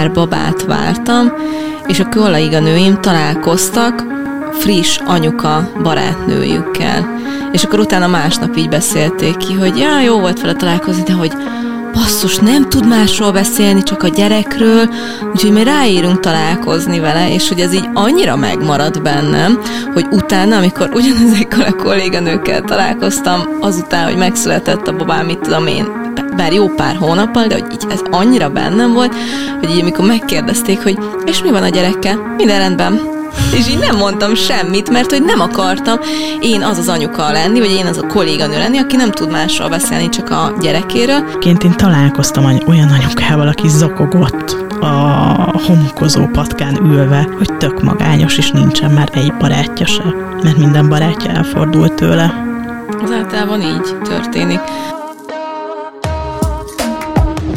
már babát vártam, és a kolléganőim találkoztak friss anyuka barátnőjükkel. És akkor utána másnap így beszélték ki, hogy ja, jó volt vele találkozni, de hogy basszus, nem tud másról beszélni, csak a gyerekről, úgyhogy mi ráírunk találkozni vele, és hogy ez így annyira megmaradt bennem, hogy utána, amikor ugyanezekkel a kolléganőkkel találkoztam, azután, hogy megszületett a babám, mit tudom én, bár jó pár hónappal, de hogy így ez annyira bennem volt, hogy így amikor megkérdezték, hogy és mi van a gyerekkel? Minden rendben, és így nem mondtam semmit, mert hogy nem akartam én az az anyuka lenni, vagy én az a kolléganő lenni, aki nem tud másról beszélni, csak a gyerekéről. Ként én találkoztam olyan anyukával, aki zokogott a homokozó patkán ülve, hogy tök magányos, és nincsen már egy barátja se, mert minden barátja elfordult tőle. Az általában így történik.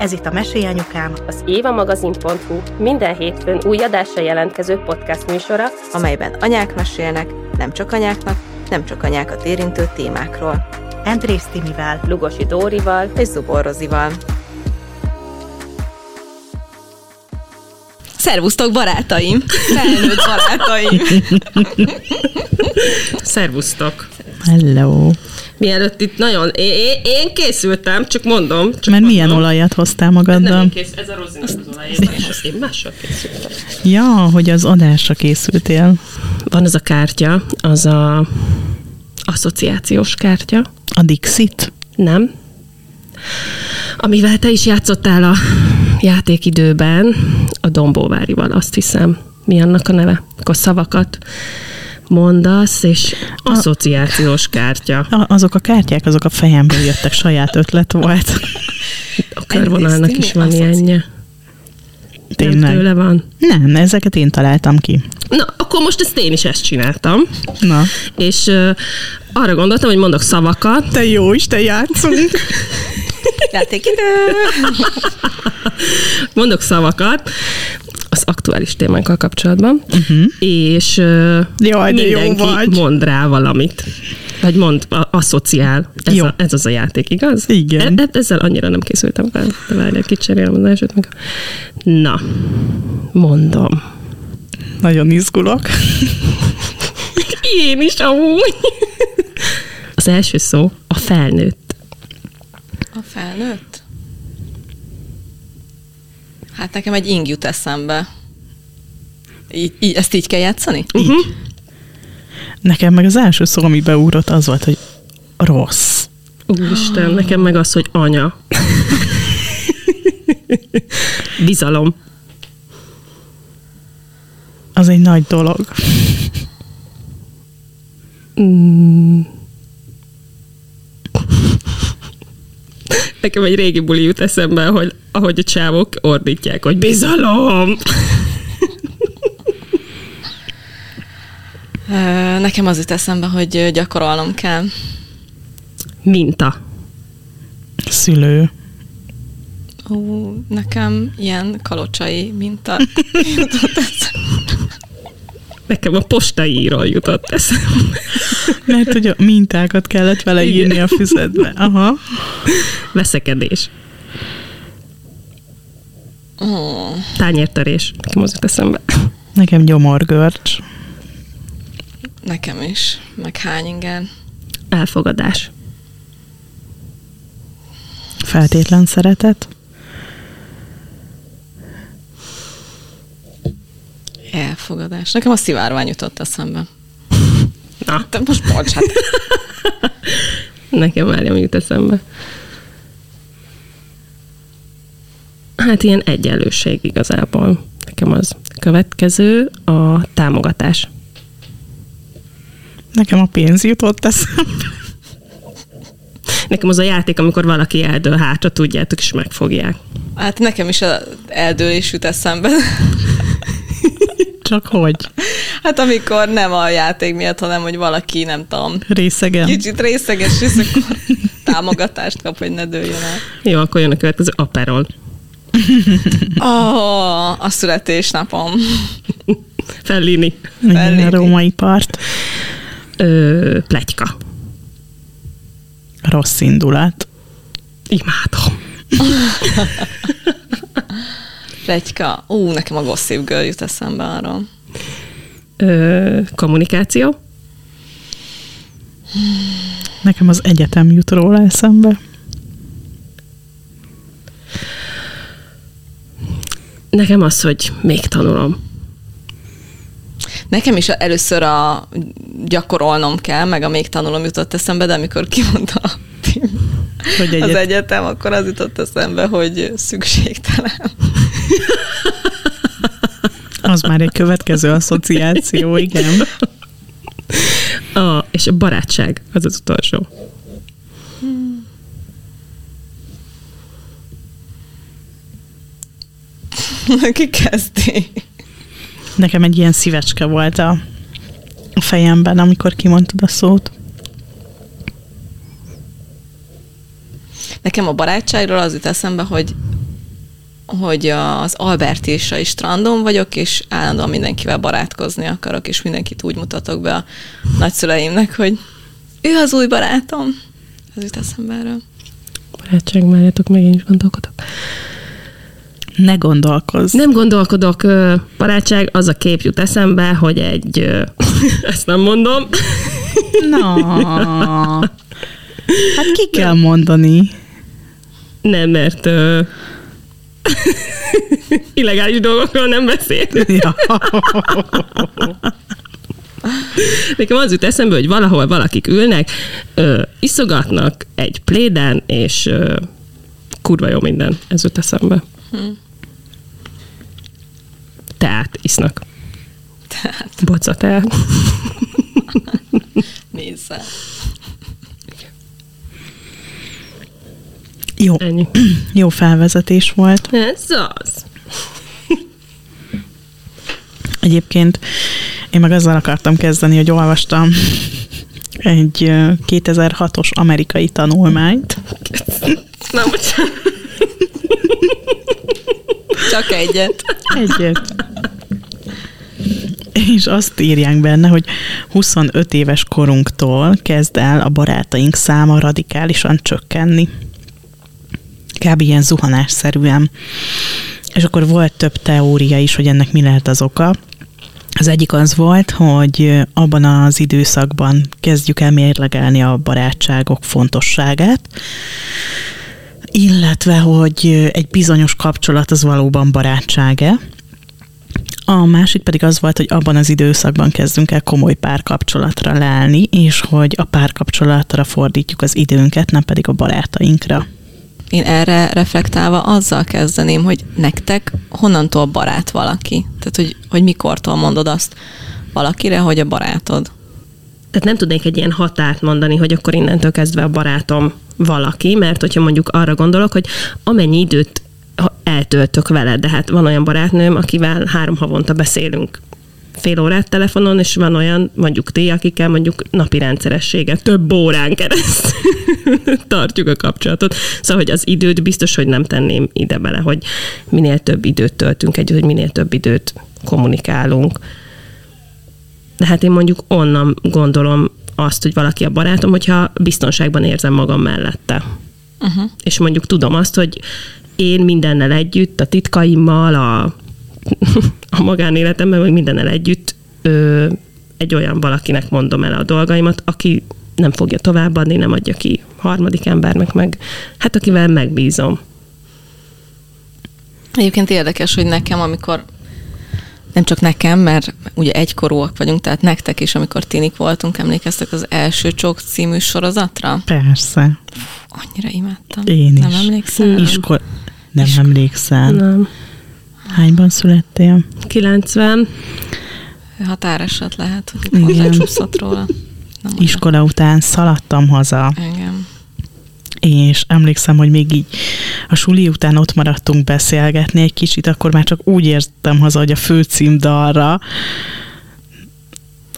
Ez itt a Mesélyanyukám, az évamagazin.hu minden hétfőn új adásra jelentkező podcast műsora, amelyben anyák mesélnek, nem csak anyáknak, nem csak anyákat érintő témákról. Andrész Timivel, Lugosi Dórival és Zubor Rozival. Szervusztok, barátaim! Felnőtt barátaim! Szervusztok! Hello! Mielőtt itt nagyon... Én, én készültem, csak mondom. Csak Mert mondom. milyen olajat hoztál magaddal? Nem, kész, ez a rozin az olaj, én, más, én mással készültem. Ja, hogy az adásra készültél. Van az a kártya, az a asszociációs kártya. A Dixit? Nem. Amivel te is játszottál a játékidőben, a Dombóvárival, azt hiszem. Mi annak a neve? Akkor szavakat mondasz, és asszociációs kártya. A, azok a kártyák, azok a fejemből jöttek, saját ötlet volt. A körvonalnak is van ilyenje. Tényleg? Nem tőle van? Nem, ezeket én találtam ki. Na, akkor most ezt én is ezt csináltam. Na. És uh, arra gondoltam, hogy mondok szavakat. Te jó is, te játszunk. Játékidő! mondok szavakat aktuális témánkkal kapcsolatban, uh-huh. és uh, Jaj, de mindenki jó vagy. mond rá valamit. Vagy mond, asszociál. Ez, Jó. A, ez az a játék, igaz? Igen. E, ezzel annyira nem készültem fel. De várjál, kicserélem az elsőt meg. Na, mondom. Nagyon izgulok. Én is amúgy. Az első szó a felnőtt. A felnőtt? Hát nekem egy ing jut eszembe. Így, így, ezt így kell játszani? Uh-huh. Nekem meg az első szó, ami beugrott, az volt, hogy rossz. Úristen, nekem meg az, hogy anya. Bizalom. Az egy nagy dolog. Mm. Nekem egy régi buli jut eszembe, hogy ahogy a csávok ordítják, hogy bizalom. Nekem az jut eszembe, hogy gyakorolnom kell. Minta. Szülő. Ó, nekem ilyen kalocsai minta jutott eszembe. Nekem a postaíról jutott eszembe. Mert hogy a mintákat kellett vele Igen. írni a füzetbe. Aha. Veszekedés. Ó, Tányértörés. Nekem az jut eszembe. Nekem gyomorgörcs. Nekem is. Meg hány igen. Elfogadás. Feltétlen szeretet. Elfogadás. Nekem a szivárvány jutott eszembe. Na, Te most bocs, hát nekem várjam jut eszembe. Hát ilyen egyenlőség igazából. Nekem az következő a támogatás. Nekem a pénz jutott eszembe. Nekem az a játék, amikor valaki eldől hátra, tudjátok, és megfogják. Hát nekem is az eldőlés jut eszembe. Csak hogy? Hát amikor nem a játék miatt, hanem hogy valaki, nem tudom, Részegen. kicsit részeges, és akkor támogatást kap, hogy ne dőljön el. Jó, akkor jön a következő aperol. Oh, a születésnapom. Fellini. Igen, a római part. Ö, pletyka. Rossz indulat. Imádom. Plegyka. Ú, nekem a Gossip Girl jut eszembe arról. Ö, kommunikáció. Nekem az egyetem jut róla eszembe. Nekem az, hogy még tanulom. Nekem is először a gyakorolnom kell, meg a még tanulom jutott eszembe, de amikor kimondta a Tim Hogy az egyet... egyetem, akkor az jutott eszembe, hogy szükségtelen. Az már egy következő asszociáció, igen. A, és a barátság, az az utolsó. Ki kezdi? Nekem egy ilyen szívecske volt a a fejemben, amikor kimondtad a szót. Nekem a barátságról az jut eszembe, hogy hogy az Albertisai strandon vagyok, és állandóan mindenkivel barátkozni akarok, és mindenkit úgy mutatok be a nagyszüleimnek, hogy ő az új barátom. Ez jut eszembe erről. Barátság, várjátok, meg én is gondolkodok. Ne gondolkozz. Nem gondolkodok, barátság, az a kép jut eszembe, hogy egy, ezt nem mondom, Na. Hát ki kell mondani. nem, mert ö, illegális dolgokról nem beszélünk. Ja. Nekem az jut eszembe, hogy valahol valakik ülnek, ö, iszogatnak egy pléden, és ö, kurva jó minden. Ez jut eszembe. Teát isznak. Tehát Boca teát. nézze. Jó, Ennyi. jó felvezetés volt. Ez az. Egyébként én meg azzal akartam kezdeni, hogy olvastam egy ö, 2006-os amerikai tanulmányt. Na, bocsánat. Csak egyet. Egyet. És azt írják benne, hogy 25 éves korunktól kezd el a barátaink száma radikálisan csökkenni. Kb. ilyen zuhanásszerűen. És akkor volt több teória is, hogy ennek mi lehet az oka. Az egyik az volt, hogy abban az időszakban kezdjük el mérlegelni a barátságok fontosságát, illetve, hogy egy bizonyos kapcsolat az valóban barátsága. A másik pedig az volt, hogy abban az időszakban kezdünk el komoly párkapcsolatra leállni, és hogy a párkapcsolatra fordítjuk az időnket, nem pedig a barátainkra. Én erre reflektálva azzal kezdeném, hogy nektek honnantól barát valaki? Tehát, hogy, hogy mikortól mondod azt valakire, hogy a barátod? Tehát nem tudnék egy ilyen határt mondani, hogy akkor innentől kezdve a barátom valaki, mert hogyha mondjuk arra gondolok, hogy amennyi időt eltöltök vele, de hát van olyan barátnőm, akivel három havonta beszélünk fél órát telefonon, és van olyan, mondjuk ti, akikkel mondjuk napi rendszeressége, több órán keresztül tartjuk a kapcsolatot. Szóval, hogy az időt biztos, hogy nem tenném ide bele, hogy minél több időt töltünk együtt, hogy minél több időt kommunikálunk. De hát én mondjuk onnan gondolom azt, hogy valaki a barátom, hogyha biztonságban érzem magam mellette. Uh-huh. És mondjuk tudom azt, hogy én mindennel együtt, a titkaimmal, a, a magánéletemben, vagy mindennel együtt ö, egy olyan valakinek mondom el a dolgaimat, aki nem fogja továbbadni, nem adja ki harmadik embernek, meg hát akivel megbízom. Egyébként érdekes, hogy nekem, amikor nem csak nekem, mert ugye egykorúak vagyunk, tehát nektek is, amikor tinik voltunk, emlékeztek az első Csók című sorozatra? Persze. Annyira imádtam. Én Nem is. emlékszel? Iskol... Nem emlékszel. Nem. Hányban születtél? 90. Határeset lehet, hogy Igen. lecsúszott róla. Nem. Iskola után szaladtam haza. Igen. És emlékszem, hogy még így a suli után ott maradtunk beszélgetni egy kicsit, akkor már csak úgy értem haza, hogy a főcímdalra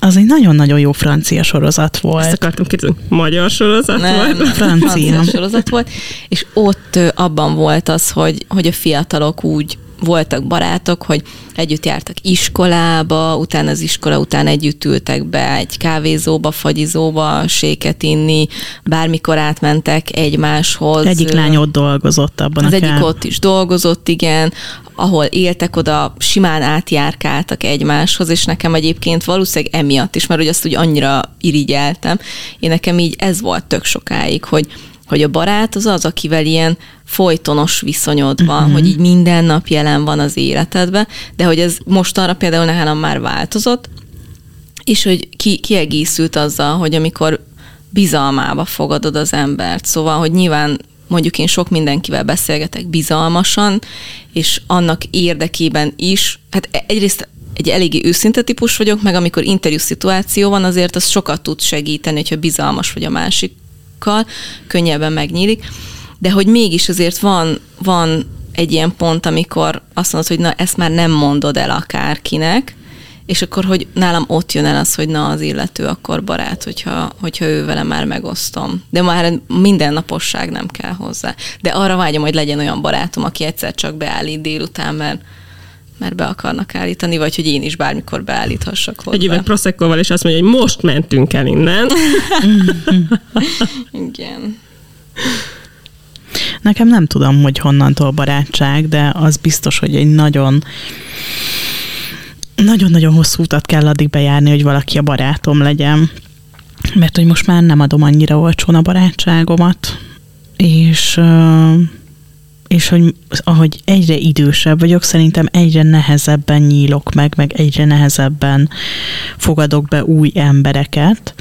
az egy nagyon-nagyon jó francia sorozat volt. Ezt akartam kérdezni, magyar sorozat Nem, volt? nem, Francia. francia sorozat volt, és ott abban volt az, hogy, hogy a fiatalok úgy voltak barátok, hogy együtt jártak iskolába, utána az iskola után együtt ültek be egy kávézóba, fagyizóba, séket inni, bármikor átmentek egymáshoz. Egyik lány ott dolgozott abban Az a egyik ott is dolgozott, igen, ahol éltek oda, simán átjárkáltak egymáshoz, és nekem egyébként valószínűleg emiatt is, mert hogy azt úgy annyira irigyeltem, én nekem így ez volt tök sokáig, hogy hogy a barát az az, akivel ilyen folytonos viszonyod van, uh-huh. hogy így minden nap jelen van az életedben, de hogy ez mostanra például nálam már változott, és hogy ki, kiegészült azzal, hogy amikor bizalmába fogadod az embert, szóval, hogy nyilván mondjuk én sok mindenkivel beszélgetek bizalmasan, és annak érdekében is, hát egyrészt egy eléggé őszinte típus vagyok, meg amikor interjú szituáció van, azért az sokat tud segíteni, hogyha bizalmas vagy a másikkal, könnyebben megnyílik, de hogy mégis azért van, van egy ilyen pont, amikor azt mondod, hogy na ezt már nem mondod el akárkinek, és akkor, hogy nálam ott jön el az, hogy na az illető akkor barát, hogyha, hogyha ő vele már megosztom. De már mindennaposság nem kell hozzá. De arra vágyom, hogy legyen olyan barátom, aki egyszer csak beállít délután, mert, mert be akarnak állítani, vagy hogy én is bármikor beállíthassak hozzá. Egy üveg proseccoval, és azt mondja, hogy most mentünk el innen. Igen. Nekem nem tudom, hogy honnantól barátság, de az biztos, hogy egy nagyon nagyon-nagyon hosszú utat kell addig bejárni, hogy valaki a barátom legyen. Mert hogy most már nem adom annyira olcsón a barátságomat. És, és hogy ahogy egyre idősebb vagyok, szerintem egyre nehezebben nyílok meg, meg egyre nehezebben fogadok be új embereket.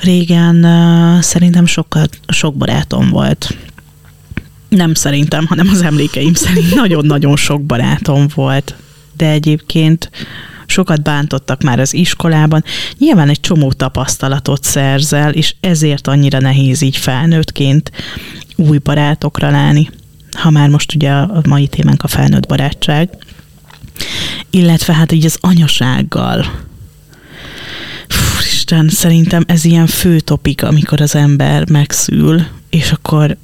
Régen ö, szerintem sokkal, sok barátom volt. Nem szerintem, hanem az emlékeim szerint nagyon-nagyon sok barátom volt. De egyébként sokat bántottak már az iskolában. Nyilván egy csomó tapasztalatot szerzel, és ezért annyira nehéz így felnőttként új barátokra lenni. Ha már most ugye a mai témánk a felnőtt barátság. Illetve hát így az anyasággal. Fú, Isten, szerintem ez ilyen fő topik, amikor az ember megszül, és akkor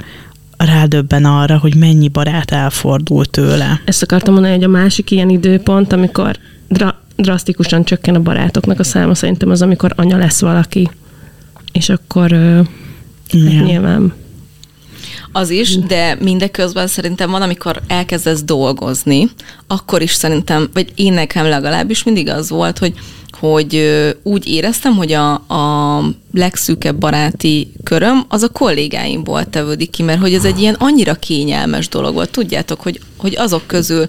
rádöbben arra, hogy mennyi barát elfordul tőle. Ezt akartam mondani, hogy a másik ilyen időpont, amikor dra- drasztikusan csökken a barátoknak a száma, szerintem az, amikor anya lesz valaki. És akkor ö, hát nyilván Az is, de mindeközben szerintem van, amikor elkezdesz dolgozni, akkor is szerintem, vagy én nekem legalábbis mindig az volt, hogy hogy úgy éreztem, hogy a, a legszűkebb baráti köröm az a kollégáimból tevődik ki, mert hogy ez egy ilyen annyira kényelmes dolog volt. Tudjátok, hogy, hogy azok közül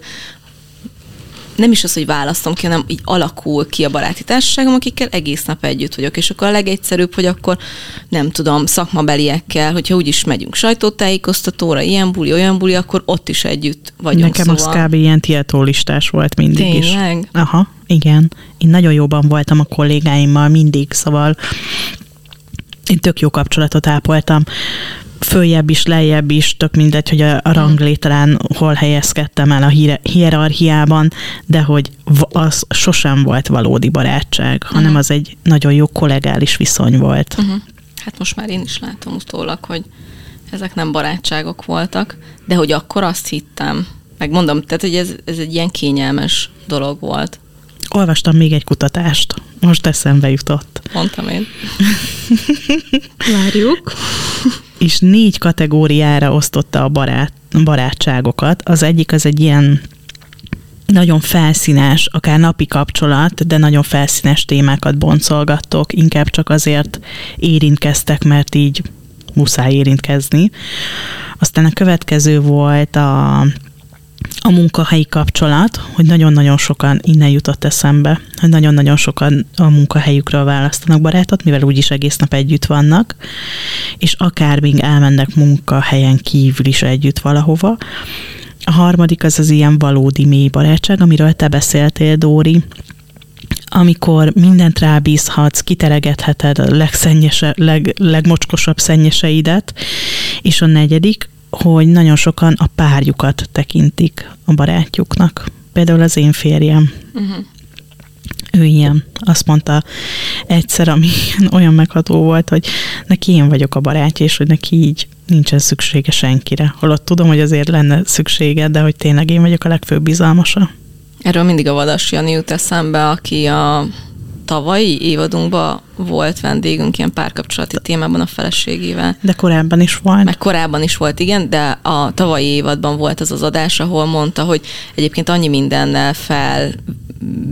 nem is az, hogy választom ki, hanem így alakul ki a baráti társaságom, akikkel egész nap együtt vagyok. És akkor a legegyszerűbb, hogy akkor nem tudom, szakmabeliekkel, hogyha úgyis megyünk sajtótájékoztatóra, ilyen buli, olyan buli, akkor ott is együtt vagyunk. Nekem szóval... az kb. ilyen tietólistás volt mindig is. Tényleg? Aha, igen. Én nagyon jóban voltam a kollégáimmal mindig, szóval én tök jó kapcsolatot ápoltam. Följebb is, lejjebb is, tök mindegy, hogy a, a ranglétrán hol helyezkedtem el a hier- hierarchiában, de hogy az sosem volt valódi barátság, hanem az egy nagyon jó kollegális viszony volt. Uh-huh. Hát most már én is látom utólag, hogy ezek nem barátságok voltak, de hogy akkor azt hittem. Meg mondom, tehát, hogy ez, ez egy ilyen kényelmes dolog volt. Olvastam még egy kutatást, most eszembe jutott. Mondtam én. várjuk. És négy kategóriára osztotta a barát, barátságokat. Az egyik az egy ilyen nagyon felszínes, akár napi kapcsolat, de nagyon felszínes témákat boncolgattok, inkább csak azért érintkeztek, mert így muszáj érintkezni. Aztán a következő volt a, a munkahelyi kapcsolat, hogy nagyon-nagyon sokan innen jutott eszembe, hogy nagyon-nagyon sokan a munkahelyükről választanak barátot, mivel úgyis egész nap együtt vannak, és akár még elmennek munkahelyen kívül is együtt valahova. A harmadik az az ilyen valódi mély barátság, amiről te beszéltél, Dóri, amikor mindent rábízhatsz, kiteregetheted a legszennyese, leg, legmocskosabb szennyeseidet, és a negyedik, hogy nagyon sokan a párjukat tekintik a barátjuknak. Például az én férjem. Uh-huh. Ő ilyen. Azt mondta egyszer, ami olyan megható volt, hogy neki én vagyok a barátja, és hogy neki így nincsen szüksége senkire. Holott tudom, hogy azért lenne szüksége, de hogy tényleg én vagyok a legfőbb bizalmasa. Erről mindig a Vadas Jani jut eszembe, aki a tavalyi évadunkban volt vendégünk ilyen párkapcsolati témában a feleségével. De korábban is volt. Meg korábban is volt, igen, de a tavalyi évadban volt az az adás, ahol mondta, hogy egyébként annyi mindennel fel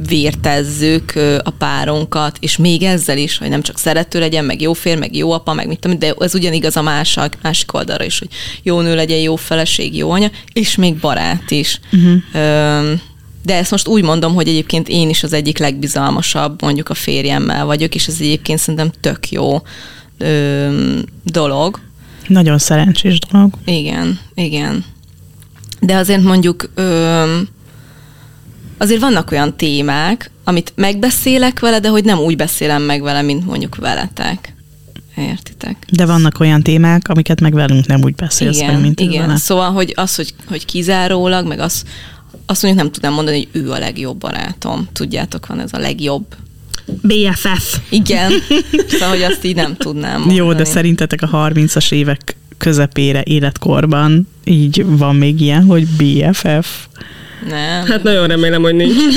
vértezzük a párunkat, és még ezzel is, hogy nem csak szerető legyen, meg jó fér, meg jó apa, meg mit tudom, de ez ugyanigaz a másik, másik oldalra is, hogy jó nő legyen, jó feleség, jó anya, és még barát is. Uh-huh. De ezt most úgy mondom, hogy egyébként én is az egyik legbizalmasabb, mondjuk a férjemmel vagyok, és ez egyébként szerintem tök jó ö, dolog. Nagyon szerencsés dolog. Igen, igen. De azért mondjuk ö, azért vannak olyan témák, amit megbeszélek vele, de hogy nem úgy beszélem meg vele, mint mondjuk veletek. Értitek? De vannak olyan témák, amiket meg velünk nem úgy beszélsz igen, meg, mint Igen, vele. szóval, hogy az, hogy, hogy kizárólag, meg az, azt mondjuk nem tudnám mondani, hogy ő a legjobb barátom. Tudjátok, van ez a legjobb. BFF. Igen. szóval, hogy azt így nem tudnám mondani. Jó, de szerintetek a 30-as évek közepére életkorban így van még ilyen, hogy BFF? Nem. Hát nagyon remélem, hogy nincs.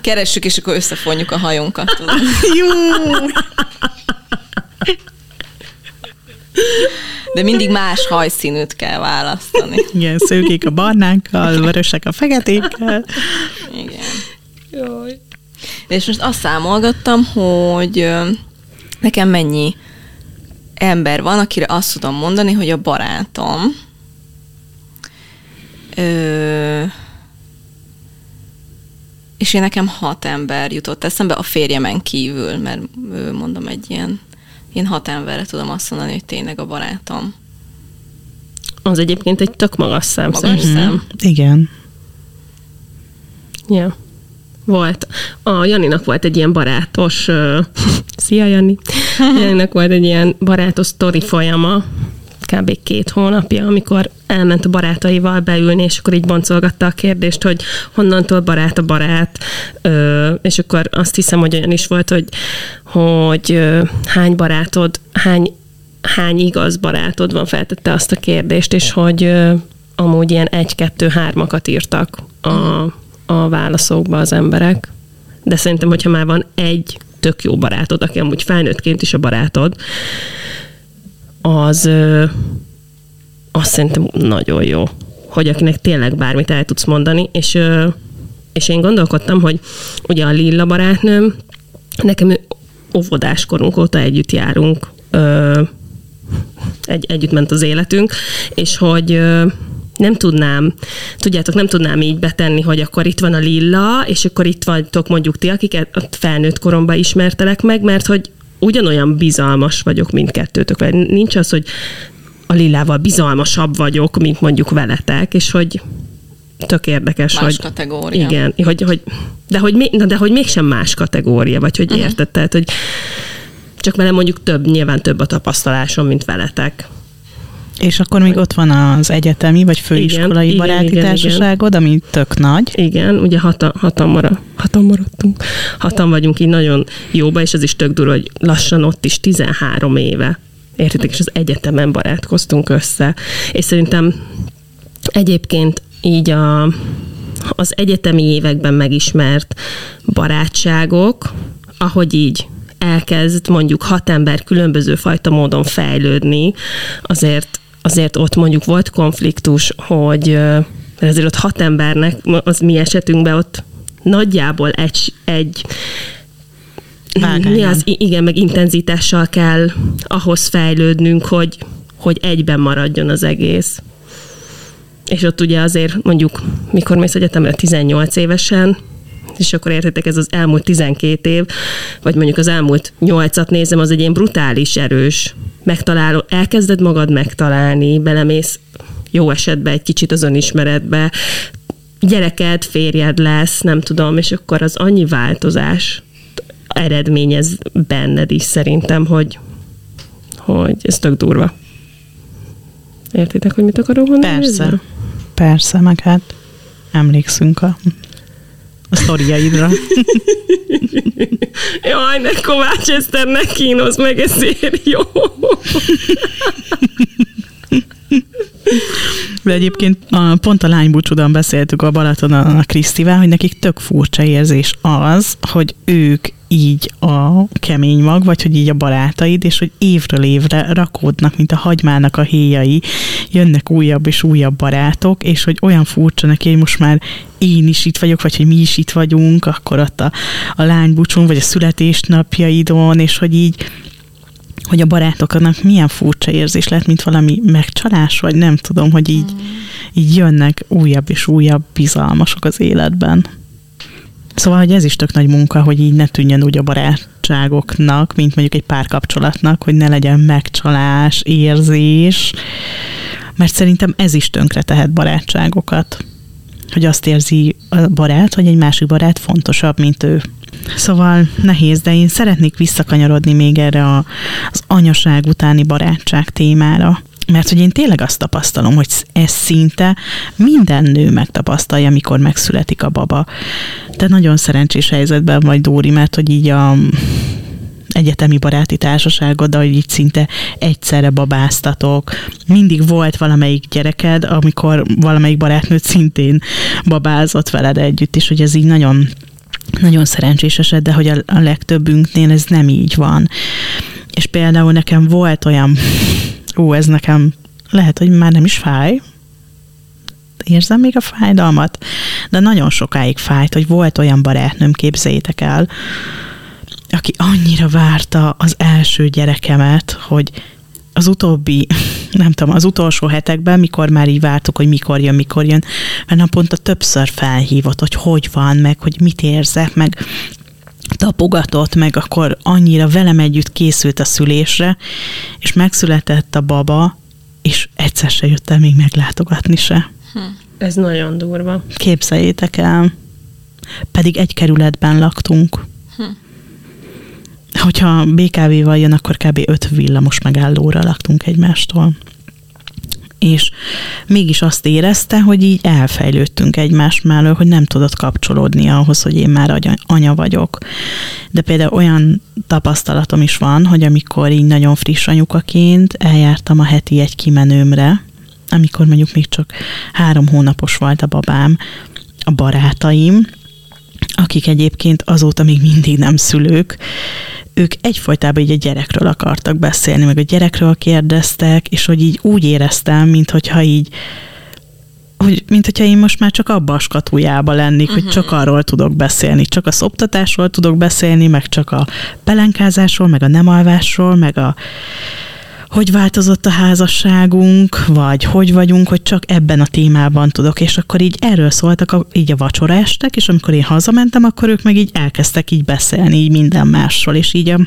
Keressük, és akkor összefonjuk a hajunkat. Jó! De mindig más hajszínűt kell választani. Igen, szőkék a barnákkal, vörösek a feketékkel. Igen. Jaj. És most azt számolgattam, hogy nekem mennyi ember van, akire azt tudom mondani, hogy a barátom. Ö, és én nekem hat ember jutott eszembe a férjemen kívül, mert ő, mondom egy ilyen, én hat emberre tudom azt mondani, hogy tényleg a barátom. Az egyébként egy tök magas szám Magas szerintem. szám. Igen. Ja. Volt. A Janinak volt egy ilyen barátos, uh, szia Jani, Janinak volt egy ilyen barátos sztori folyama, kb. két hónapja, amikor elment a barátaival beülni, és akkor így boncolgatta a kérdést, hogy honnantól barát a barát, ö, és akkor azt hiszem, hogy olyan is volt, hogy, hogy ö, hány barátod, hány, hány igaz barátod van, feltette azt a kérdést, és hogy ö, amúgy ilyen egy-kettő-hármakat írtak a, a válaszokba az emberek. De szerintem, hogyha már van egy tök jó barátod, aki amúgy felnőttként is a barátod, az, azt szerintem nagyon jó, hogy akinek tényleg bármit el tudsz mondani, és, és én gondolkodtam, hogy ugye a Lilla barátnőm, nekem óvodáskorunk óta együtt járunk, egy, együtt ment az életünk, és hogy nem tudnám, tudjátok, nem tudnám így betenni, hogy akkor itt van a Lilla, és akkor itt vagytok mondjuk ti, akiket felnőtt koromban ismertelek meg, mert hogy ugyanolyan bizalmas vagyok mindkettőtök, vagy nincs az, hogy a Lillával bizalmasabb vagyok, mint mondjuk veletek, és hogy tök érdekes, Más hogy... kategória. Igen, hogy, hogy, de, hogy, na, de hogy mégsem más kategória, vagy hogy uh-huh. érted, tehát, hogy csak vele mondjuk több, nyilván több a tapasztalásom, mint veletek. És akkor még ott van az egyetemi vagy főiskolai Igen, baráti igen, igen, társaságod, ami tök nagy. Igen, ugye hatan, hatan, mara, hatan maradtunk. Hatan vagyunk így nagyon jóba, és ez is tök durva, hogy lassan ott is 13 éve. Értitek, és az egyetemen barátkoztunk össze. És szerintem egyébként így a, az egyetemi években megismert barátságok, ahogy így elkezd mondjuk hat ember különböző fajta módon fejlődni, azért, azért ott mondjuk volt konfliktus, hogy mert azért ott hat embernek, az mi esetünkben ott nagyjából egy, egy Vágányon. mi az, igen, meg intenzitással kell ahhoz fejlődnünk, hogy, hogy egyben maradjon az egész. És ott ugye azért mondjuk, mikor mész egyetemre 18 évesen, és akkor értitek, ez az elmúlt 12 év, vagy mondjuk az elmúlt 8-at nézem, az egy ilyen brutális erős megtaláló, elkezded magad megtalálni, belemész jó esetben egy kicsit az önismeretbe, gyereked, férjed lesz, nem tudom, és akkor az annyi változás eredményez benned is szerintem, hogy, hogy ez tök durva. Értitek, hogy mit akarok mondani? Persze. ezzel? Persze, meg hát emlékszünk a, a sztoriaidra. Jaj, ne Kovács Eszter, ne kínoz meg, ezért jó. De egyébként a, pont a lánybúcsúdan beszéltük a Balatonon a Krisztivel, hogy nekik tök furcsa érzés az, hogy ők így a kemény mag, vagy hogy így a barátaid, és hogy évről évre rakódnak, mint a hagymának a héjai, jönnek újabb és újabb barátok, és hogy olyan furcsa neki, hogy most már én is itt vagyok, vagy hogy mi is itt vagyunk, akkor ott a, a lánybúcsún, vagy a születésnapjaidon, és hogy így hogy a barátoknak milyen furcsa érzés lett, mint valami megcsalás, vagy nem tudom, hogy így, így jönnek újabb és újabb bizalmasok az életben. Szóval, hogy ez is tök nagy munka, hogy így ne tűnjön úgy a barátságoknak, mint mondjuk egy párkapcsolatnak, hogy ne legyen megcsalás, érzés, mert szerintem ez is tönkre tehet barátságokat. Hogy azt érzi a barát, hogy egy másik barát fontosabb, mint ő. Szóval nehéz, de én szeretnék visszakanyarodni még erre a, az anyaság utáni barátság témára. Mert hogy én tényleg azt tapasztalom, hogy ez szinte minden nő megtapasztalja, mikor megszületik a baba. Te nagyon szerencsés helyzetben vagy, Dóri, mert hogy így a egyetemi baráti társaságod, hogy így szinte egyszerre babáztatok. Mindig volt valamelyik gyereked, amikor valamelyik barátnőt szintén babázott veled együtt, és hogy ez így nagyon nagyon szerencsés eset, de hogy a, a legtöbbünknél ez nem így van. És például nekem volt olyan, ó, ez nekem lehet, hogy már nem is fáj, érzem még a fájdalmat, de nagyon sokáig fájt, hogy volt olyan barátnőm, képzeljétek el, aki annyira várta az első gyerekemet, hogy az utóbbi, nem tudom, az utolsó hetekben, mikor már így vártuk, hogy mikor jön, mikor jön, mert naponta többször felhívott, hogy hogy van, meg hogy mit érzek, meg tapogatott, meg akkor annyira velem együtt készült a szülésre, és megszületett a baba, és egyszer se jött el még meglátogatni se. Ez nagyon durva. Képzeljétek el. Pedig egy kerületben laktunk. Hogyha BKV-val jön, akkor kb. öt villamos megállóra laktunk egymástól. És mégis azt érezte, hogy így elfejlődtünk egymás mellől, hogy nem tudott kapcsolódni ahhoz, hogy én már anya, vagyok. De például olyan tapasztalatom is van, hogy amikor így nagyon friss anyukaként eljártam a heti egy kimenőmre, amikor mondjuk még csak három hónapos volt a babám, a barátaim, akik egyébként azóta még mindig nem szülők, ők egyfolytában így a gyerekről akartak beszélni, meg a gyerekről kérdeztek, és hogy így úgy éreztem, mintha így hogy, mint hogyha én most már csak abba a skatujába lennék, uh-huh. hogy csak arról tudok beszélni, csak a szoptatásról tudok beszélni, meg csak a pelenkázásról, meg a nem alvásról, meg a hogy változott a házasságunk, vagy hogy vagyunk, hogy csak ebben a témában tudok, és akkor így erről szóltak a, így a vacsora estek, és amikor én hazamentem, akkor ők meg így elkezdtek így beszélni, így minden másról, és így a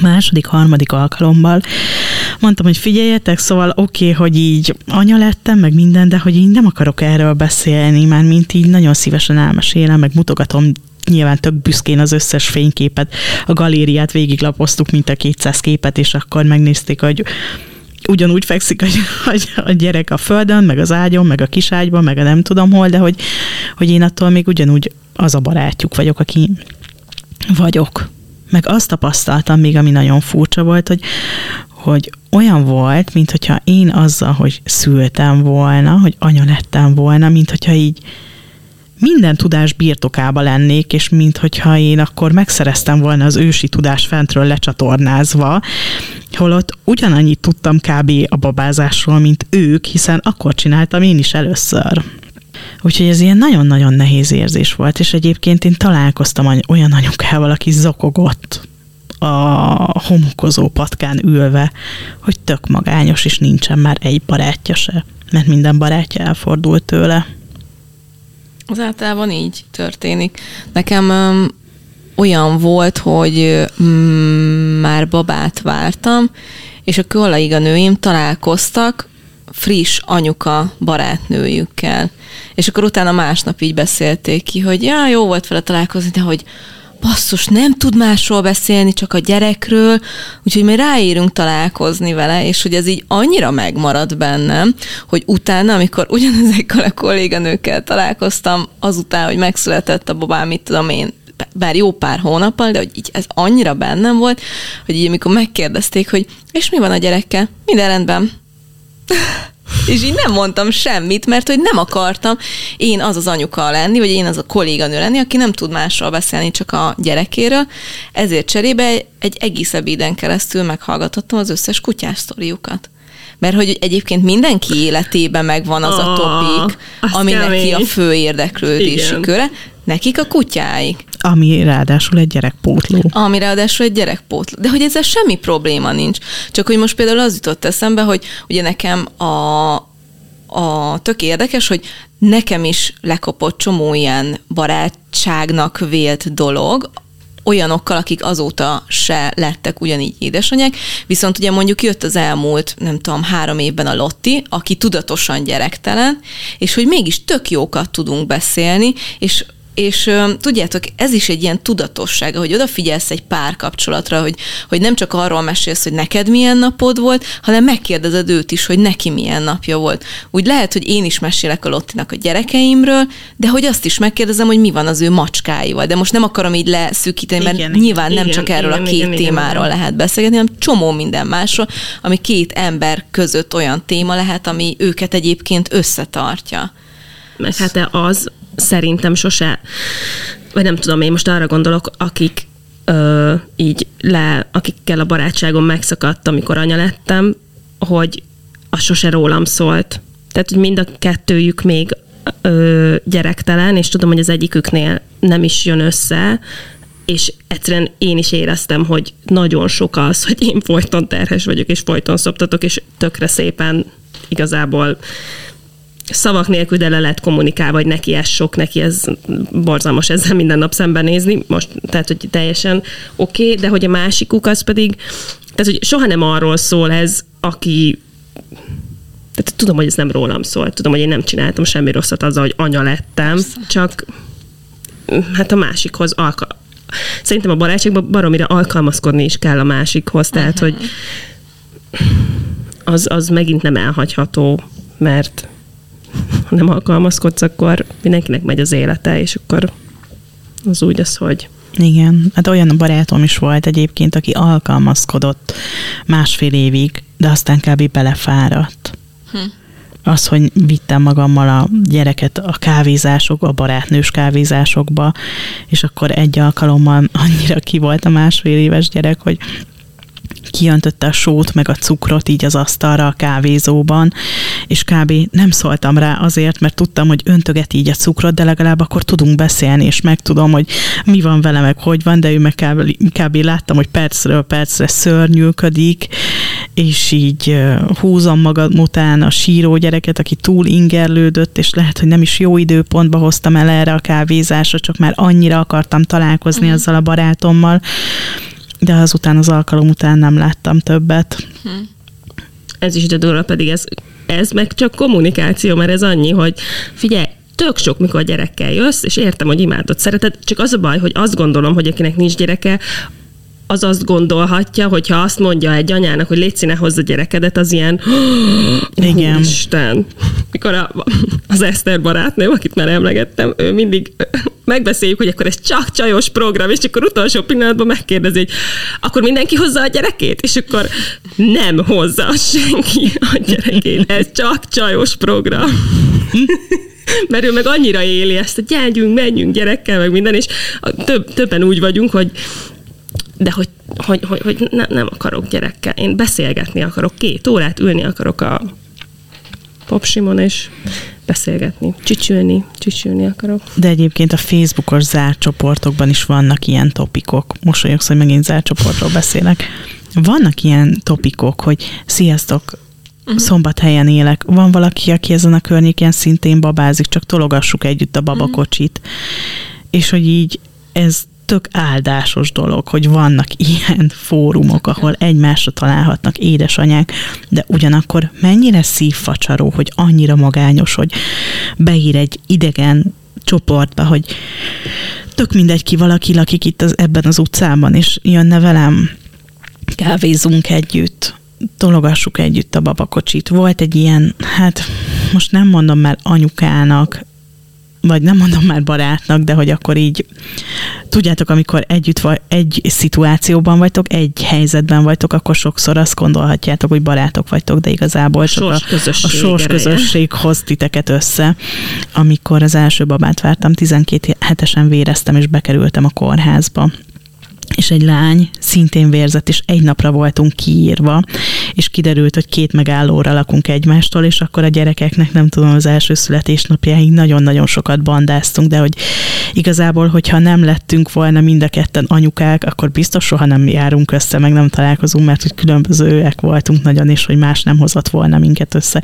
második, harmadik alkalommal mondtam, hogy figyeljetek, szóval oké, okay, hogy így anya lettem, meg minden, de hogy én nem akarok erről beszélni, már mint így nagyon szívesen elmesélem, meg mutogatom nyilván tök büszkén az összes fényképet, a galériát végiglapoztuk, mint a 200 képet, és akkor megnézték, hogy ugyanúgy fekszik a, a gyerek a földön, meg az ágyon, meg a kiságyban, meg a nem tudom hol, de hogy, hogy én attól még ugyanúgy az a barátjuk vagyok, aki vagyok. Meg azt tapasztaltam még, ami nagyon furcsa volt, hogy, hogy olyan volt, mint hogyha én azzal, hogy szültem volna, hogy anya lettem volna, mint hogyha így minden tudás birtokába lennék, és minthogyha én akkor megszereztem volna az ősi tudás fentről lecsatornázva, holott ugyanannyit tudtam kb. a babázásról, mint ők, hiszen akkor csináltam én is először. Úgyhogy ez ilyen nagyon-nagyon nehéz érzés volt, és egyébként én találkoztam olyan anyukával, aki zokogott a homokozó patkán ülve, hogy tök magányos, és nincsen már egy barátja se, mert minden barátja elfordult tőle. Az általában így történik. Nekem um, olyan volt, hogy um, már babát vártam, és a kollaiga nőim találkoztak friss anyuka barátnőjükkel. És akkor utána másnap így beszélték ki, hogy ja, jó volt vele találkozni, de hogy basszus, nem tud másról beszélni, csak a gyerekről, úgyhogy mi ráírunk találkozni vele, és hogy ez így annyira megmarad bennem, hogy utána, amikor ugyanezekkel a kolléganőkkel találkoztam, azután, hogy megszületett a babám, mit tudom én, bár jó pár hónappal, de hogy így ez annyira bennem volt, hogy így amikor megkérdezték, hogy és mi van a gyerekkel? Minden rendben. És így nem mondtam semmit, mert hogy nem akartam én az az anyuka lenni, vagy én az a kolléganő lenni, aki nem tud másról beszélni, csak a gyerekéről. Ezért cserébe egy egész ebéden keresztül meghallgatottam az összes kutyás sztoriukat. Mert hogy egyébként mindenki életében megvan az a topik, ami neki a fő érdeklődési köre, nekik a kutyáik. Ami ráadásul egy gyerekpótló. Ami ráadásul egy gyerekpótló. De hogy ezzel semmi probléma nincs. Csak hogy most például az jutott eszembe, hogy ugye nekem a, a tök érdekes, hogy nekem is lekopott csomó ilyen barátságnak vélt dolog, olyanokkal, akik azóta se lettek ugyanígy édesanyák, viszont ugye mondjuk jött az elmúlt, nem tudom, három évben a Lotti, aki tudatosan gyerektelen, és hogy mégis tök jókat tudunk beszélni, és és tudjátok, ez is egy ilyen tudatosság, hogy odafigyelsz egy párkapcsolatra, hogy, hogy nem csak arról mesélsz, hogy neked milyen napod volt, hanem megkérdezed őt is, hogy neki milyen napja volt. Úgy lehet, hogy én is mesélek a Lottinak a gyerekeimről, de hogy azt is megkérdezem, hogy mi van az ő macskáival. De most nem akarom így leszűkíteni, mert igen, nyilván igen, nem csak erről igen, a két igen, témáról igen, lehet beszélgetni, hanem csomó minden másról, ami két ember között olyan téma lehet, ami őket egyébként összetartja. Meg hát az, szerintem sose, vagy nem tudom, én most arra gondolok, akik ö, így le, akikkel a barátságom megszakadt, amikor anya lettem, hogy az sose rólam szólt. Tehát, hogy mind a kettőjük még ö, gyerektelen, és tudom, hogy az egyiküknél nem is jön össze, és egyszerűen én is éreztem, hogy nagyon sok az, hogy én folyton terhes vagyok, és folyton szoptatok, és tökre szépen igazából szavak nélkül, de le lehet kommunikálni, hogy neki ez sok, neki ez borzalmas ezzel minden nap szembenézni, most, tehát, hogy teljesen oké, okay, de hogy a másikuk az pedig, tehát, hogy soha nem arról szól ez, aki tehát tudom, hogy ez nem rólam szól, tudom, hogy én nem csináltam semmi rosszat azzal, hogy anya lettem, Persze. csak hát a másikhoz alka- Szerintem a barátságban baromira alkalmazkodni is kell a másikhoz, tehát, uh-huh. hogy az, az megint nem elhagyható, mert ha nem alkalmazkodsz, akkor mindenkinek megy az élete, és akkor az úgy az, hogy igen, hát olyan barátom is volt egyébként, aki alkalmazkodott másfél évig, de aztán kb. belefáradt. Hm. Az, hogy vittem magammal a gyereket a kávézások, a barátnős kávézásokba, és akkor egy alkalommal annyira ki volt a másfél éves gyerek, hogy kiöntötte a sót meg a cukrot így az asztalra a kávézóban, és kb. nem szóltam rá azért, mert tudtam, hogy öntöget így a cukrot, de legalább akkor tudunk beszélni, és megtudom, hogy mi van vele, meg hogy van, de ő meg kb. kb. láttam, hogy percről percre szörnyűködik, és így húzom magam után a síró gyereket, aki túl ingerlődött, és lehet, hogy nem is jó időpontba hoztam el erre a kávézásra, csak már annyira akartam találkozni mm. azzal a barátommal, de azután az alkalom után nem láttam többet. Hm. Ez is de durva, pedig ez, ez meg csak kommunikáció, mert ez annyi, hogy figyelj, tök sok, mikor a gyerekkel jössz, és értem, hogy imádod, szereted, csak az a baj, hogy azt gondolom, hogy akinek nincs gyereke, az azt gondolhatja, hogyha azt mondja egy anyának, hogy légy ne hozza gyerekedet, az ilyen Igen. Isten. Mikor a, az Eszter barátnőm, akit már emlegettem, ő mindig megbeszéljük, hogy akkor ez csak csajos program, és akkor utolsó pillanatban megkérdezi, hogy akkor mindenki hozza a gyerekét, és akkor nem hozza senki a gyerekét, ez csak csajos program. Mert ő meg annyira éli ezt, hogy gyergyünk, menjünk gyerekkel, meg minden, és több, többen úgy vagyunk, hogy de hogy, hogy, hogy, hogy ne, nem akarok gyerekkel. Én beszélgetni akarok, két órát ülni akarok a popsimon, és beszélgetni, csücsülni, csücsülni akarok. De egyébként a Facebookos zárt csoportokban is vannak ilyen topikok. Mosolyogsz, hogy megint zárt csoportról beszélek. Vannak ilyen topikok, hogy sziasztok, uh-huh. szombathelyen élek. Van valaki, aki ezen a környéken szintén babázik, csak tologassuk együtt a babakocsit. Uh-huh. És hogy így ez tök áldásos dolog, hogy vannak ilyen fórumok, ahol egymásra találhatnak édesanyák, de ugyanakkor mennyire szívfacsaró, hogy annyira magányos, hogy beír egy idegen csoportba, hogy tök mindegy ki valaki lakik itt az, ebben az utcában, és jönne velem, kávézunk együtt, tologassuk együtt a babakocsit. Volt egy ilyen, hát most nem mondom már anyukának, vagy nem mondom már barátnak, de hogy akkor így, tudjátok, amikor együtt vagy, egy szituációban vagytok, egy helyzetben vagytok, akkor sokszor azt gondolhatjátok, hogy barátok vagytok, de igazából csak a, a sors közösség hoz titeket össze. Amikor az első babát vártam, 12 hetesen véreztem, és bekerültem a kórházba és egy lány szintén vérzett, és egy napra voltunk kiírva, és kiderült, hogy két megállóra lakunk egymástól, és akkor a gyerekeknek nem tudom, az első születésnapjáig nagyon-nagyon sokat bandáztunk, de hogy igazából, hogyha nem lettünk volna mind a ketten anyukák, akkor biztos soha nem járunk össze, meg nem találkozunk, mert hogy különbözőek voltunk nagyon, és hogy más nem hozott volna minket össze.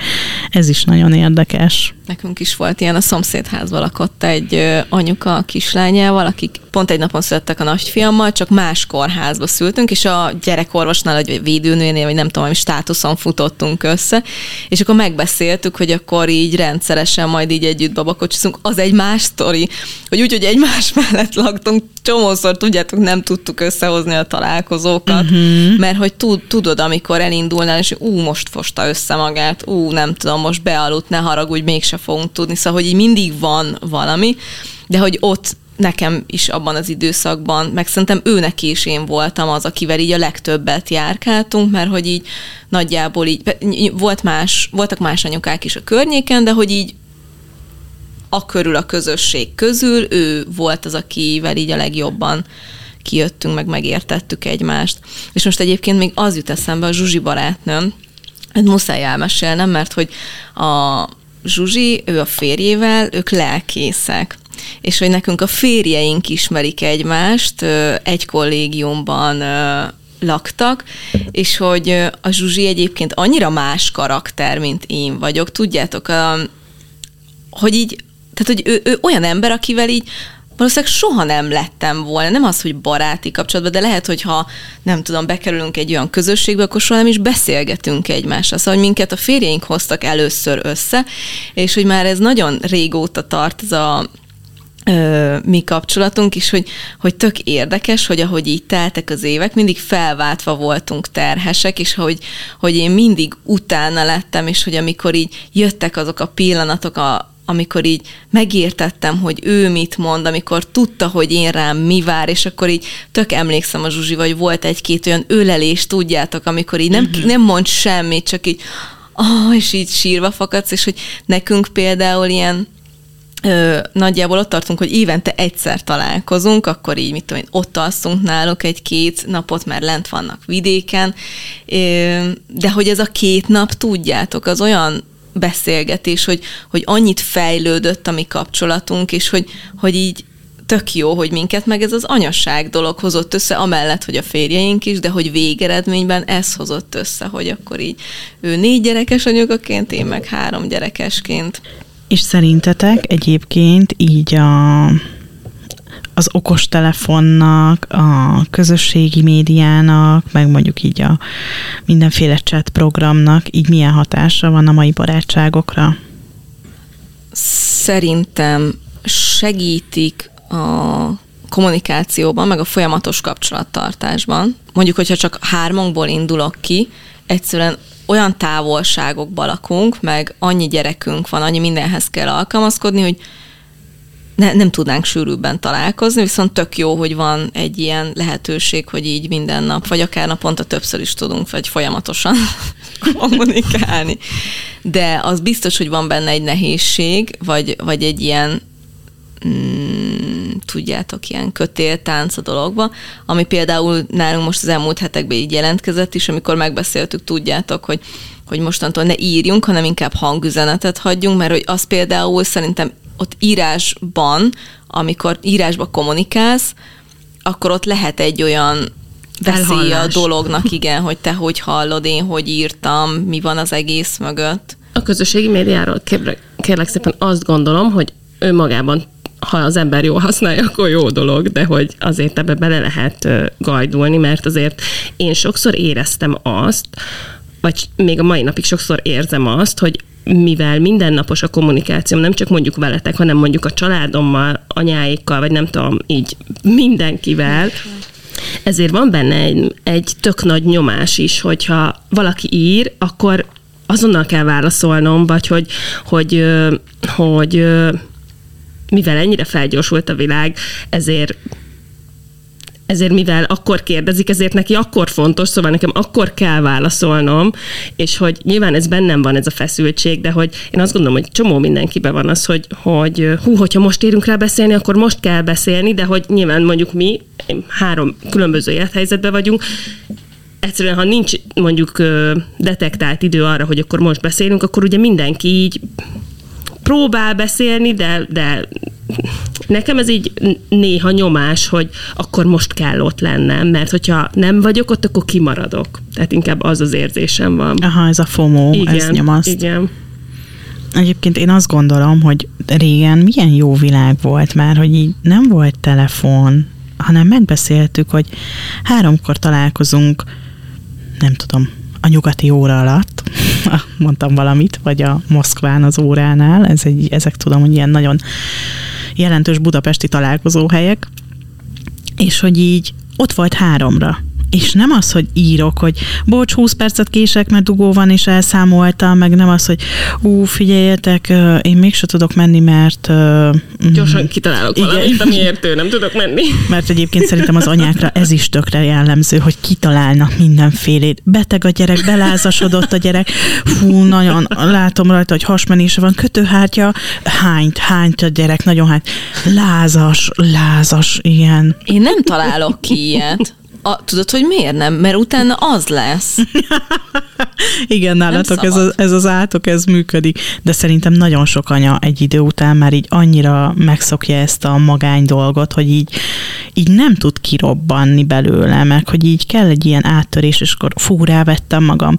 Ez is nagyon érdekes. Nekünk is volt ilyen, a szomszédházban lakott egy anyuka a kislányával, akik pont egy napon születtek a nagyfiammal, csak más kórházba szültünk, és a gyerekorvosnál, vagy védőnőnél, vagy nem tudom, hogy státuszon futottunk össze, és akkor megbeszéltük, hogy akkor így rendszeresen majd így együtt babakocsizunk. Az egy más sztori, hogy úgy, hogy egymás mellett laktunk, csomószor, tudjátok, nem tudtuk összehozni a találkozókat, uh-huh. mert hogy tud, tudod, amikor elindulnál, és ú, most fosta össze magát, ú, nem tudom, most bealudt, ne haragudj, mégse fogunk tudni, szóval, hogy így mindig van valami, de hogy ott nekem is abban az időszakban, meg szerintem őnek is én voltam az, akivel így a legtöbbet járkáltunk, mert hogy így nagyjából így, volt más, voltak más anyukák is a környéken, de hogy így a körül a közösség közül ő volt az, akivel így a legjobban kijöttünk, meg megértettük egymást. És most egyébként még az jut eszembe a Zsuzsi barátnőm, hogy muszáj elmesélnem, mert hogy a Zsuzsi, ő a férjével, ők lelkészek és hogy nekünk a férjeink ismerik egymást, egy kollégiumban laktak, és hogy a Zsuzsi egyébként annyira más karakter, mint én vagyok. Tudjátok, hogy így, tehát hogy ő, ő olyan ember, akivel így valószínűleg soha nem lettem volna, nem az, hogy baráti kapcsolatban, de lehet, hogy ha nem tudom, bekerülünk egy olyan közösségbe, akkor soha nem is beszélgetünk egymással. Szóval, hogy minket a férjeink hoztak először össze, és hogy már ez nagyon régóta tart ez a ö, mi kapcsolatunk is, hogy, hogy tök érdekes, hogy ahogy így teltek az évek, mindig felváltva voltunk terhesek, és hogy, hogy én mindig utána lettem, és hogy amikor így jöttek azok a pillanatok, a, amikor így megértettem, hogy ő mit mond, amikor tudta, hogy én rám mi vár, és akkor így tök emlékszem a Zsuzsi, vagy volt egy-két olyan ölelés, tudjátok, amikor így nem, uh-huh. nem mond semmit, csak így, ah, és így sírva fakadsz, és hogy nekünk például ilyen Ö, nagyjából ott tartunk, hogy évente egyszer találkozunk, akkor így, mit tudom én, ott alszunk náluk egy-két napot, mert lent vannak vidéken, ö, de hogy ez a két nap, tudjátok, az olyan beszélgetés, hogy, hogy annyit fejlődött a mi kapcsolatunk, és hogy, hogy így tök jó, hogy minket meg ez az anyasság dolog hozott össze, amellett, hogy a férjeink is, de hogy végeredményben ez hozott össze, hogy akkor így ő négy gyerekes anyukaként, én meg három gyerekesként. És szerintetek egyébként így a, az okostelefonnak, a közösségi médiának, meg mondjuk így a mindenféle chat programnak így milyen hatása van a mai barátságokra? Szerintem segítik a kommunikációban, meg a folyamatos kapcsolattartásban. Mondjuk, hogyha csak hármunkból indulok ki, egyszerűen olyan távolságokban lakunk, meg annyi gyerekünk van, annyi mindenhez kell alkalmazkodni, hogy ne, nem tudnánk sűrűbben találkozni, viszont tök jó, hogy van egy ilyen lehetőség, hogy így minden nap, vagy akár naponta többször is tudunk, vagy folyamatosan kommunikálni. De az biztos, hogy van benne egy nehézség, vagy, vagy egy ilyen mm, tudjátok, ilyen kötéltánc a dologba, ami például nálunk most az elmúlt hetekben így jelentkezett is, amikor megbeszéltük, tudjátok, hogy hogy mostantól ne írjunk, hanem inkább hangüzenetet hagyjunk, mert hogy az például szerintem ott írásban, amikor írásba kommunikálsz, akkor ott lehet egy olyan veszély a dolognak, igen, hogy te hogy hallod, én hogy írtam, mi van az egész mögött. A közösségi médiáról kérlek, kérlek szépen azt gondolom, hogy önmagában ha az ember jól használja, akkor jó dolog, de hogy azért ebbe bele lehet gajdulni, mert azért én sokszor éreztem azt, vagy még a mai napig sokszor érzem azt, hogy mivel mindennapos a kommunikációm, nem csak mondjuk veletek, hanem mondjuk a családommal, anyáikkal, vagy nem tudom, így mindenkivel, ezért van benne egy, egy tök nagy nyomás is, hogyha valaki ír, akkor azonnal kell válaszolnom, vagy hogy, hogy, hogy ö, mivel ennyire felgyorsult a világ, ezért ezért mivel akkor kérdezik, ezért neki akkor fontos, szóval nekem akkor kell válaszolnom, és hogy nyilván ez bennem van ez a feszültség, de hogy én azt gondolom, hogy csomó mindenkiben van az, hogy, hogy hú, hogyha most érünk rá beszélni, akkor most kell beszélni, de hogy nyilván mondjuk mi három különböző élethelyzetben vagyunk, egyszerűen, ha nincs mondjuk detektált idő arra, hogy akkor most beszélünk, akkor ugye mindenki így próbál beszélni, de, de nekem ez így néha nyomás, hogy akkor most kell ott lennem, mert hogyha nem vagyok ott, akkor kimaradok. Tehát inkább az az érzésem van. Aha, ez a FOMO, ez nyomaszt. igen. Egyébként én azt gondolom, hogy régen milyen jó világ volt már, hogy így nem volt telefon, hanem megbeszéltük, hogy háromkor találkozunk, nem tudom, a nyugati óra alatt, mondtam valamit, vagy a Moszkván az óránál, ez egy, ezek tudom, hogy ilyen nagyon jelentős budapesti találkozóhelyek, és hogy így ott volt háromra. És nem az, hogy írok, hogy bocs, 20 percet kések, mert dugó van, és elszámoltam, meg nem az, hogy ú, figyeljetek, én mégse tudok menni, mert... ö, Gyorsan kitalálok Igen. valamit, amiért ő nem tudok menni. Mert egyébként szerintem az anyákra ez is tökre jellemző, hogy kitalálnak mindenfélét. Beteg a gyerek, belázasodott a gyerek, fú, nagyon látom rajta, hogy hasmenése van, kötőhártya, hányt, hányt a gyerek, nagyon hányt. Lázas, lázas, ilyen. Én nem találok ki ilyet. A, tudod, hogy miért nem? Mert utána az lesz. Igen, nálatok ez, a, ez az átok, ez működik, de szerintem nagyon sok anya egy idő után már így annyira megszokja ezt a magány dolgot, hogy így, így nem tud kirobbanni belőle, meg hogy így kell egy ilyen áttörés, és akkor fú, rávettem magam.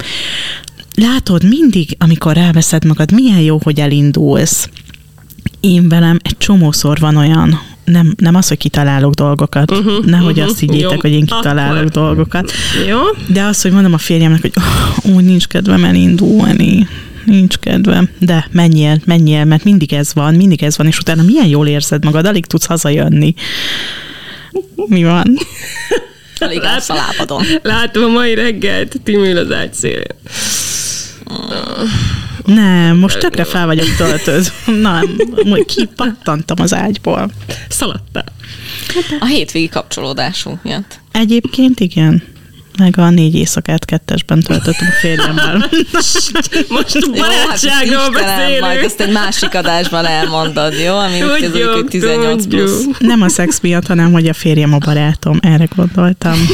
Látod, mindig, amikor ráveszed magad, milyen jó, hogy elindulsz. Én velem egy csomószor van olyan, nem, nem az, hogy kitalálok dolgokat, uh-huh, nehogy uh-huh, azt higgyétek, jó, hogy én kitalálok akkor- dolgokat, Jó? de az, hogy mondom a férjemnek, hogy oh, úgy nincs kedvem elindulni, nincs kedvem, de menjél, menjél, mert mindig ez van, mindig ez van, és utána milyen jól érzed magad, alig tudsz hazajönni. Mi van? Alig állsz a lábadon. Látom a mai reggelt, Timi ül az ágy szélén. Nem, most tökre fel vagyok töltőd. Na, majd kipattantam az ágyból. Szaladtál. A hétvégi kapcsolódásunk miatt. Egyébként igen. Meg a négy éjszakát kettesben töltöttem a férjemmel. Most hát barátságról majd beszélünk. ezt egy másik adásban elmondod, jó? Ami úgy kezdődik, hogy Tudjuk, 18 plusz. Nem a szex miatt, hanem hogy a férjem a barátom. Erre gondoltam.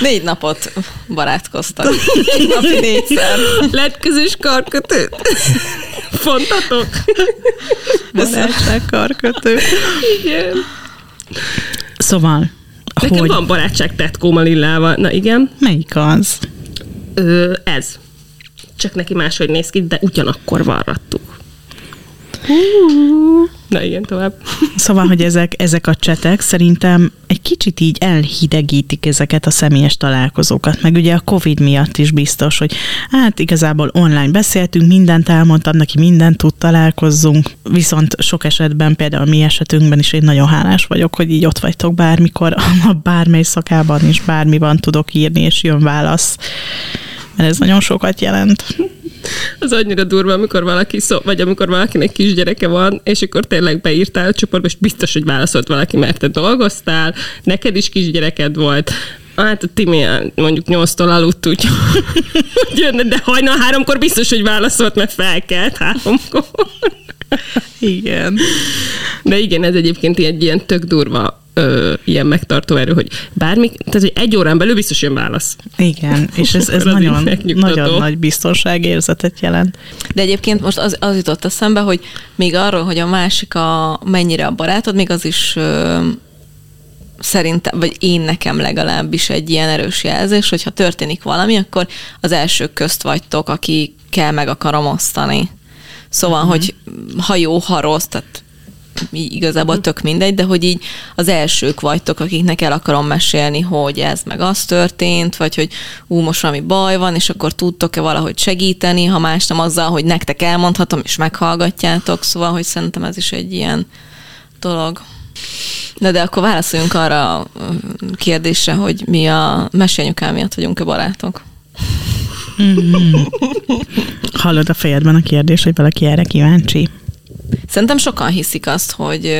Négy napot barátkoztak. Napi négyszer. Lett közös karkötőt? Fontatok? Barátság karkötő. Igen. Szóval, Nekem hogy van barátság tetkóm a lillával. Na igen, melyik az? Ö, ez. Csak neki máshogy néz ki, de ugyanakkor varrattuk. Na igen, tovább. Szóval, hogy ezek, ezek a csetek szerintem egy kicsit így elhidegítik ezeket a személyes találkozókat, meg ugye a Covid miatt is biztos, hogy hát igazából online beszéltünk, mindent elmondtam neki, mindent tud, találkozzunk, viszont sok esetben, például a mi esetünkben is én nagyon hálás vagyok, hogy így ott vagytok bármikor, a bármely szakában is bármi van, tudok írni, és jön válasz. Mert ez nagyon sokat jelent. Az annyira durva, amikor valaki szó, vagy amikor valakinek kisgyereke van, és akkor tényleg beírtál a csoportba, és biztos, hogy válaszolt valaki, mert te dolgoztál, neked is kisgyereked volt, Hát a Timi mondjuk nyolctól aludt, úgy, jönne, de hajnal háromkor biztos, hogy válaszolt, mert felkelt háromkor. Igen. De igen, ez egyébként egy ilyen tök durva ö, ilyen megtartó erő, hogy bármi, tehát hogy egy órán belül biztos jön válasz. Igen, és ez, ez nagyon, megnyugtató. nagyon nagy biztonságérzetet jelent. De egyébként most az, az jutott eszembe, hogy még arról, hogy a másik a, mennyire a barátod, még az is ö, szerintem, vagy én nekem legalábbis egy ilyen erős jelzés, hogyha történik valami, akkor az elsők közt vagytok, akikkel meg akarom osztani. Szóval, uh-huh. hogy ha jó, ha rossz, tehát igazából tök mindegy, de hogy így az elsők vagytok, akiknek el akarom mesélni, hogy ez meg az történt, vagy hogy ú, most valami baj van, és akkor tudtok-e valahogy segíteni, ha más nem azzal, hogy nektek elmondhatom, és meghallgatjátok, szóval, hogy szerintem ez is egy ilyen dolog. De, de akkor válaszoljunk arra a kérdésre, hogy mi a mesélyanyukám miatt vagyunk-e barátok. Mm-hmm. Hallod a fejedben a kérdés, hogy valaki erre kíváncsi? Szerintem sokan hiszik azt, hogy,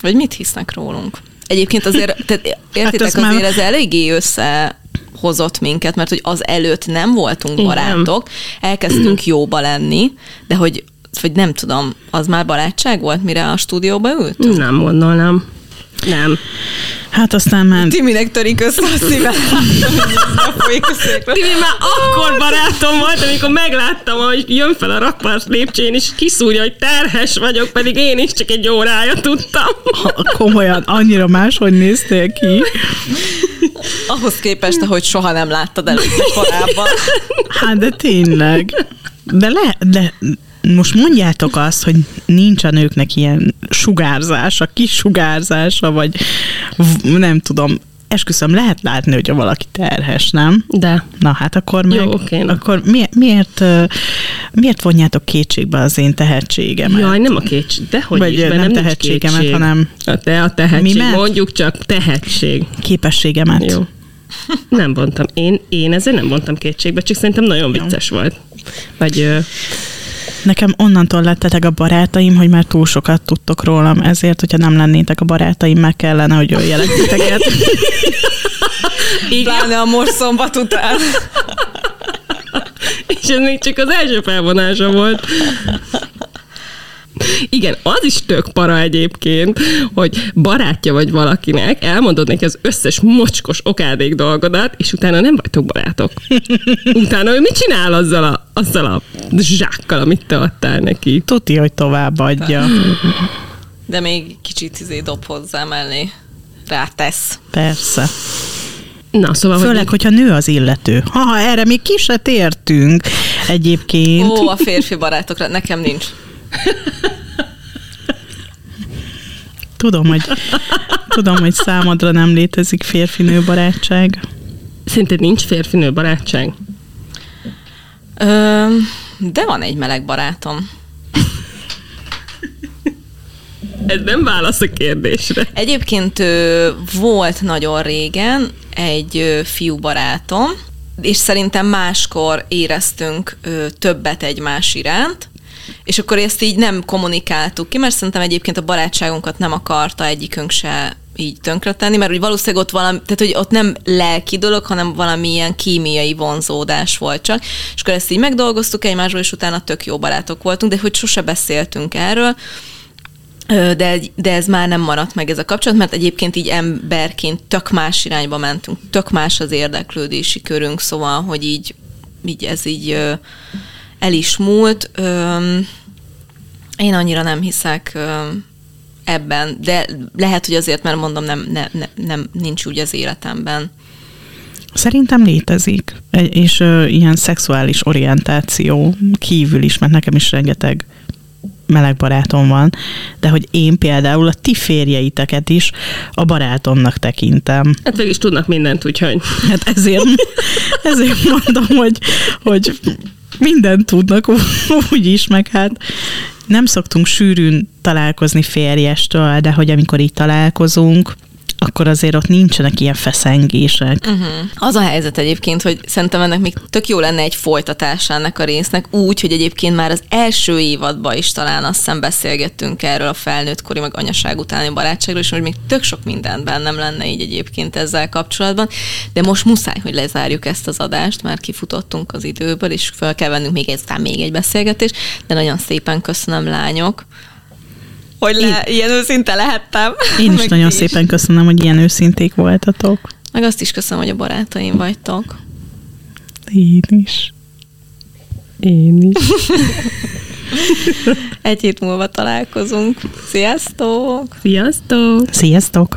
hogy mit hisznek rólunk. Egyébként azért, tehát értitek, hát azért már... ez eléggé össze hozott minket, mert hogy az előtt nem voltunk barátok, elkezdtünk jóba lenni, de hogy vagy nem tudom, az már barátság volt, mire a stúdióba ültünk? Nem gondolnám. Nem. Hát aztán már... Timinek törik össze a szíve. Timi már akkor barátom volt, amikor megláttam, hogy jön fel a rakpart lépcsén, és kiszúrja, hogy terhes vagyok, pedig én is csak egy órája tudtam. Ha, komolyan, annyira máshogy néztél ki. Ahhoz képest, hogy soha nem láttad előtte korábban. Hát de tényleg. De, le, de most mondjátok azt, hogy nincs a nőknek ilyen sugárzása, kis sugárzása, vagy nem tudom, esküszöm, lehet látni, hogy valaki terhes, nem? De. Na hát akkor meg, Jó, okay, akkor miért, miért, miért vonjátok kétségbe az én tehetségemet? Jaj, nem a kétség, de hogy Vagy is, nem, nem tehetségemet, kétség. hanem... A te a tehetség, Mimet? mondjuk csak tehetség. Képességemet. Jó. Nem mondtam. Én, én ezért nem mondtam kétségbe, csak szerintem nagyon vicces Jó. volt. Vagy Nekem onnantól lettetek a barátaim, hogy már túl sokat tudtok rólam, ezért, hogyha nem lennétek a barátaim, meg kellene, hogy öljelek titeket. Igen. Pláne a most szombat után. És ez még csak az első felvonása volt. Igen, az is tök para egyébként, hogy barátja vagy valakinek, elmondod neki az összes mocskos okádék dolgodat, és utána nem vagytok barátok. Utána ő mit csinál azzal a, azzal a zsákkal, amit te adtál neki? Tuti, hogy továbbadja. De még kicsit izé dob hozzá mellé. Rátesz. Persze. Na, szóval... Főleg, hogy... hogyha nő az illető. Ha, erre még ki se tértünk egyébként. Ó, a férfi barátokra nekem nincs. Tudom, hogy, tudom, hogy számodra nem létezik férfinő barátság. Szerinted nincs férfinő barátság? Ö, de van egy meleg barátom. Ez nem válasz a kérdésre. Egyébként ö, volt nagyon régen egy ö, fiú barátom, és szerintem máskor éreztünk ö, többet egymás iránt, és akkor ezt így nem kommunikáltuk ki, mert szerintem egyébként a barátságunkat nem akarta egyikünk se így tönkretenni, mert úgy valószínűleg ott valami, tehát hogy ott nem lelki dolog, hanem valami ilyen kémiai vonzódás volt csak. És akkor ezt így megdolgoztuk egymásról, és utána tök jó barátok voltunk, de hogy sose beszéltünk erről, de, de ez már nem maradt meg ez a kapcsolat, mert egyébként így emberként tök más irányba mentünk, tök más az érdeklődési körünk, szóval, hogy így, így ez így el is múlt. Én annyira nem hiszek ebben, de lehet, hogy azért, mert mondom, nem, ne, ne, nem nincs úgy az életemben. Szerintem létezik, és ilyen szexuális orientáció kívül is, mert nekem is rengeteg meleg barátom van, de hogy én például a ti férjeiteket is a barátomnak tekintem. Hát végig is tudnak mindent, úgyhogy. Hát ezért, ezért mondom, hogy, hogy mindent tudnak úgy is, meg hát nem szoktunk sűrűn találkozni férjestől, de hogy amikor így találkozunk, akkor azért ott nincsenek ilyen feszengések. Uh-huh. Az a helyzet egyébként, hogy szerintem ennek még tök jó lenne egy folytatása ennek a résznek, úgy, hogy egyébként már az első évadban is talán azt hiszem beszélgettünk erről a felnőttkori, meg anyaság utáni barátságról, és hogy még tök sok mindent bennem lenne így egyébként ezzel kapcsolatban, de most muszáj, hogy lezárjuk ezt az adást, mert kifutottunk az időből, és fel kell vennünk még ezután még egy beszélgetést, de nagyon szépen köszönöm, lányok, hogy le, Én... ilyen őszinte lehettem. Én is nagyon is. szépen köszönöm, hogy ilyen őszinték voltatok. Meg azt is köszönöm, hogy a barátaim vagytok. Én is. Én is. Egy hét múlva találkozunk. Sziasztok! Sziasztok! Sziasztok!